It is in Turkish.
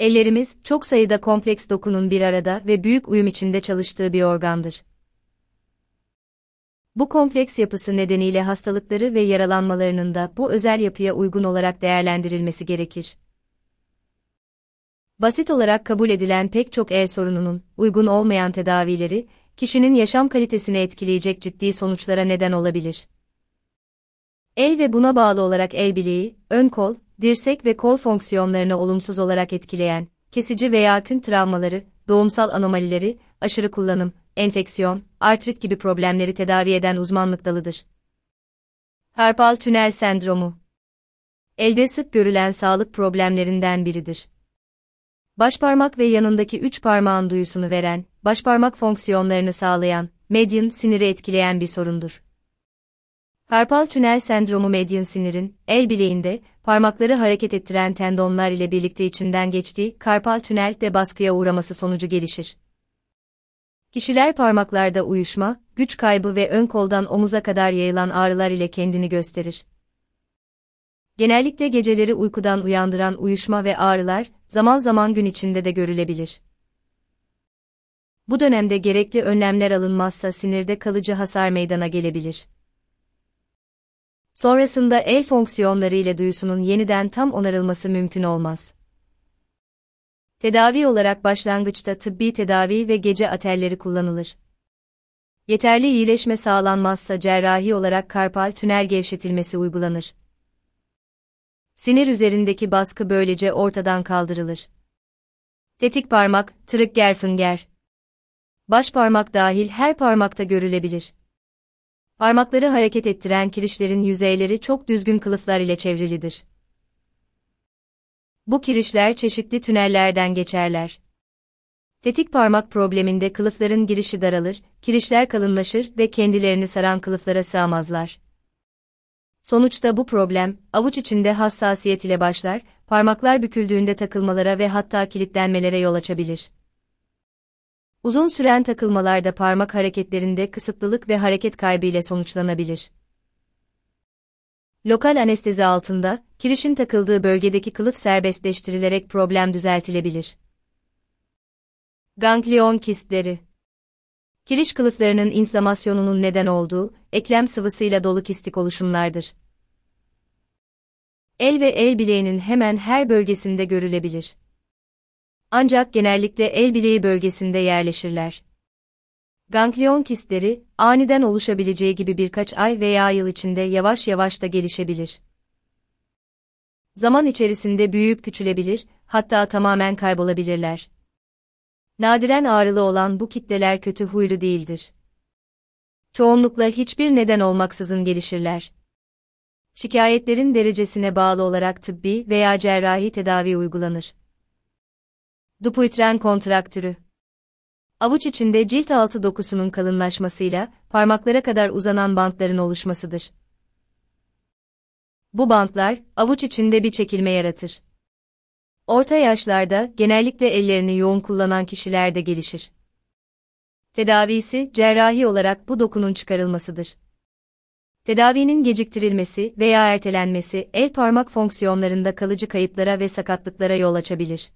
Ellerimiz, çok sayıda kompleks dokunun bir arada ve büyük uyum içinde çalıştığı bir organdır. Bu kompleks yapısı nedeniyle hastalıkları ve yaralanmalarının da bu özel yapıya uygun olarak değerlendirilmesi gerekir. Basit olarak kabul edilen pek çok el sorununun, uygun olmayan tedavileri, kişinin yaşam kalitesini etkileyecek ciddi sonuçlara neden olabilir. El ve buna bağlı olarak el bileği, ön kol, dirsek ve kol fonksiyonlarını olumsuz olarak etkileyen, kesici veya kün travmaları, doğumsal anomalileri, aşırı kullanım, enfeksiyon, artrit gibi problemleri tedavi eden uzmanlık dalıdır. Karpal tünel sendromu Elde sık görülen sağlık problemlerinden biridir. Başparmak ve yanındaki üç parmağın duyusunu veren, başparmak fonksiyonlarını sağlayan, medyan siniri etkileyen bir sorundur. Karpal tünel sendromu medyan sinirin, el bileğinde, parmakları hareket ettiren tendonlar ile birlikte içinden geçtiği karpal tünel de baskıya uğraması sonucu gelişir. Kişiler parmaklarda uyuşma, güç kaybı ve ön koldan omuza kadar yayılan ağrılar ile kendini gösterir. Genellikle geceleri uykudan uyandıran uyuşma ve ağrılar, zaman zaman gün içinde de görülebilir. Bu dönemde gerekli önlemler alınmazsa sinirde kalıcı hasar meydana gelebilir. Sonrasında el fonksiyonları ile duyusunun yeniden tam onarılması mümkün olmaz. Tedavi olarak başlangıçta tıbbi tedavi ve gece atelleri kullanılır. Yeterli iyileşme sağlanmazsa cerrahi olarak karpal tünel gevşetilmesi uygulanır. Sinir üzerindeki baskı böylece ortadan kaldırılır. Tetik parmak, triggerfinger. Baş parmak dahil her parmakta görülebilir. Parmakları hareket ettiren kirişlerin yüzeyleri çok düzgün kılıflar ile çevrilidir. Bu kirişler çeşitli tünellerden geçerler. Tetik parmak probleminde kılıfların girişi daralır, kirişler kalınlaşır ve kendilerini saran kılıflara sığamazlar. Sonuçta bu problem, avuç içinde hassasiyet ile başlar, parmaklar büküldüğünde takılmalara ve hatta kilitlenmelere yol açabilir. Uzun süren takılmalarda parmak hareketlerinde kısıtlılık ve hareket kaybı ile sonuçlanabilir. Lokal anestezi altında, kirişin takıldığı bölgedeki kılıf serbestleştirilerek problem düzeltilebilir. Ganglion kistleri Kiriş kılıflarının inflamasyonunun neden olduğu, eklem sıvısıyla dolu kistik oluşumlardır. El ve el bileğinin hemen her bölgesinde görülebilir. Ancak genellikle el bileği bölgesinde yerleşirler. Ganglion kistleri, aniden oluşabileceği gibi birkaç ay veya yıl içinde yavaş yavaş da gelişebilir. Zaman içerisinde büyüyüp küçülebilir, hatta tamamen kaybolabilirler. Nadiren ağrılı olan bu kitleler kötü huylu değildir. Çoğunlukla hiçbir neden olmaksızın gelişirler. Şikayetlerin derecesine bağlı olarak tıbbi veya cerrahi tedavi uygulanır. Dupuytren kontraktürü Avuç içinde cilt altı dokusunun kalınlaşmasıyla parmaklara kadar uzanan bantların oluşmasıdır. Bu bantlar avuç içinde bir çekilme yaratır. Orta yaşlarda genellikle ellerini yoğun kullanan kişilerde gelişir. Tedavisi cerrahi olarak bu dokunun çıkarılmasıdır. Tedavinin geciktirilmesi veya ertelenmesi el parmak fonksiyonlarında kalıcı kayıplara ve sakatlıklara yol açabilir.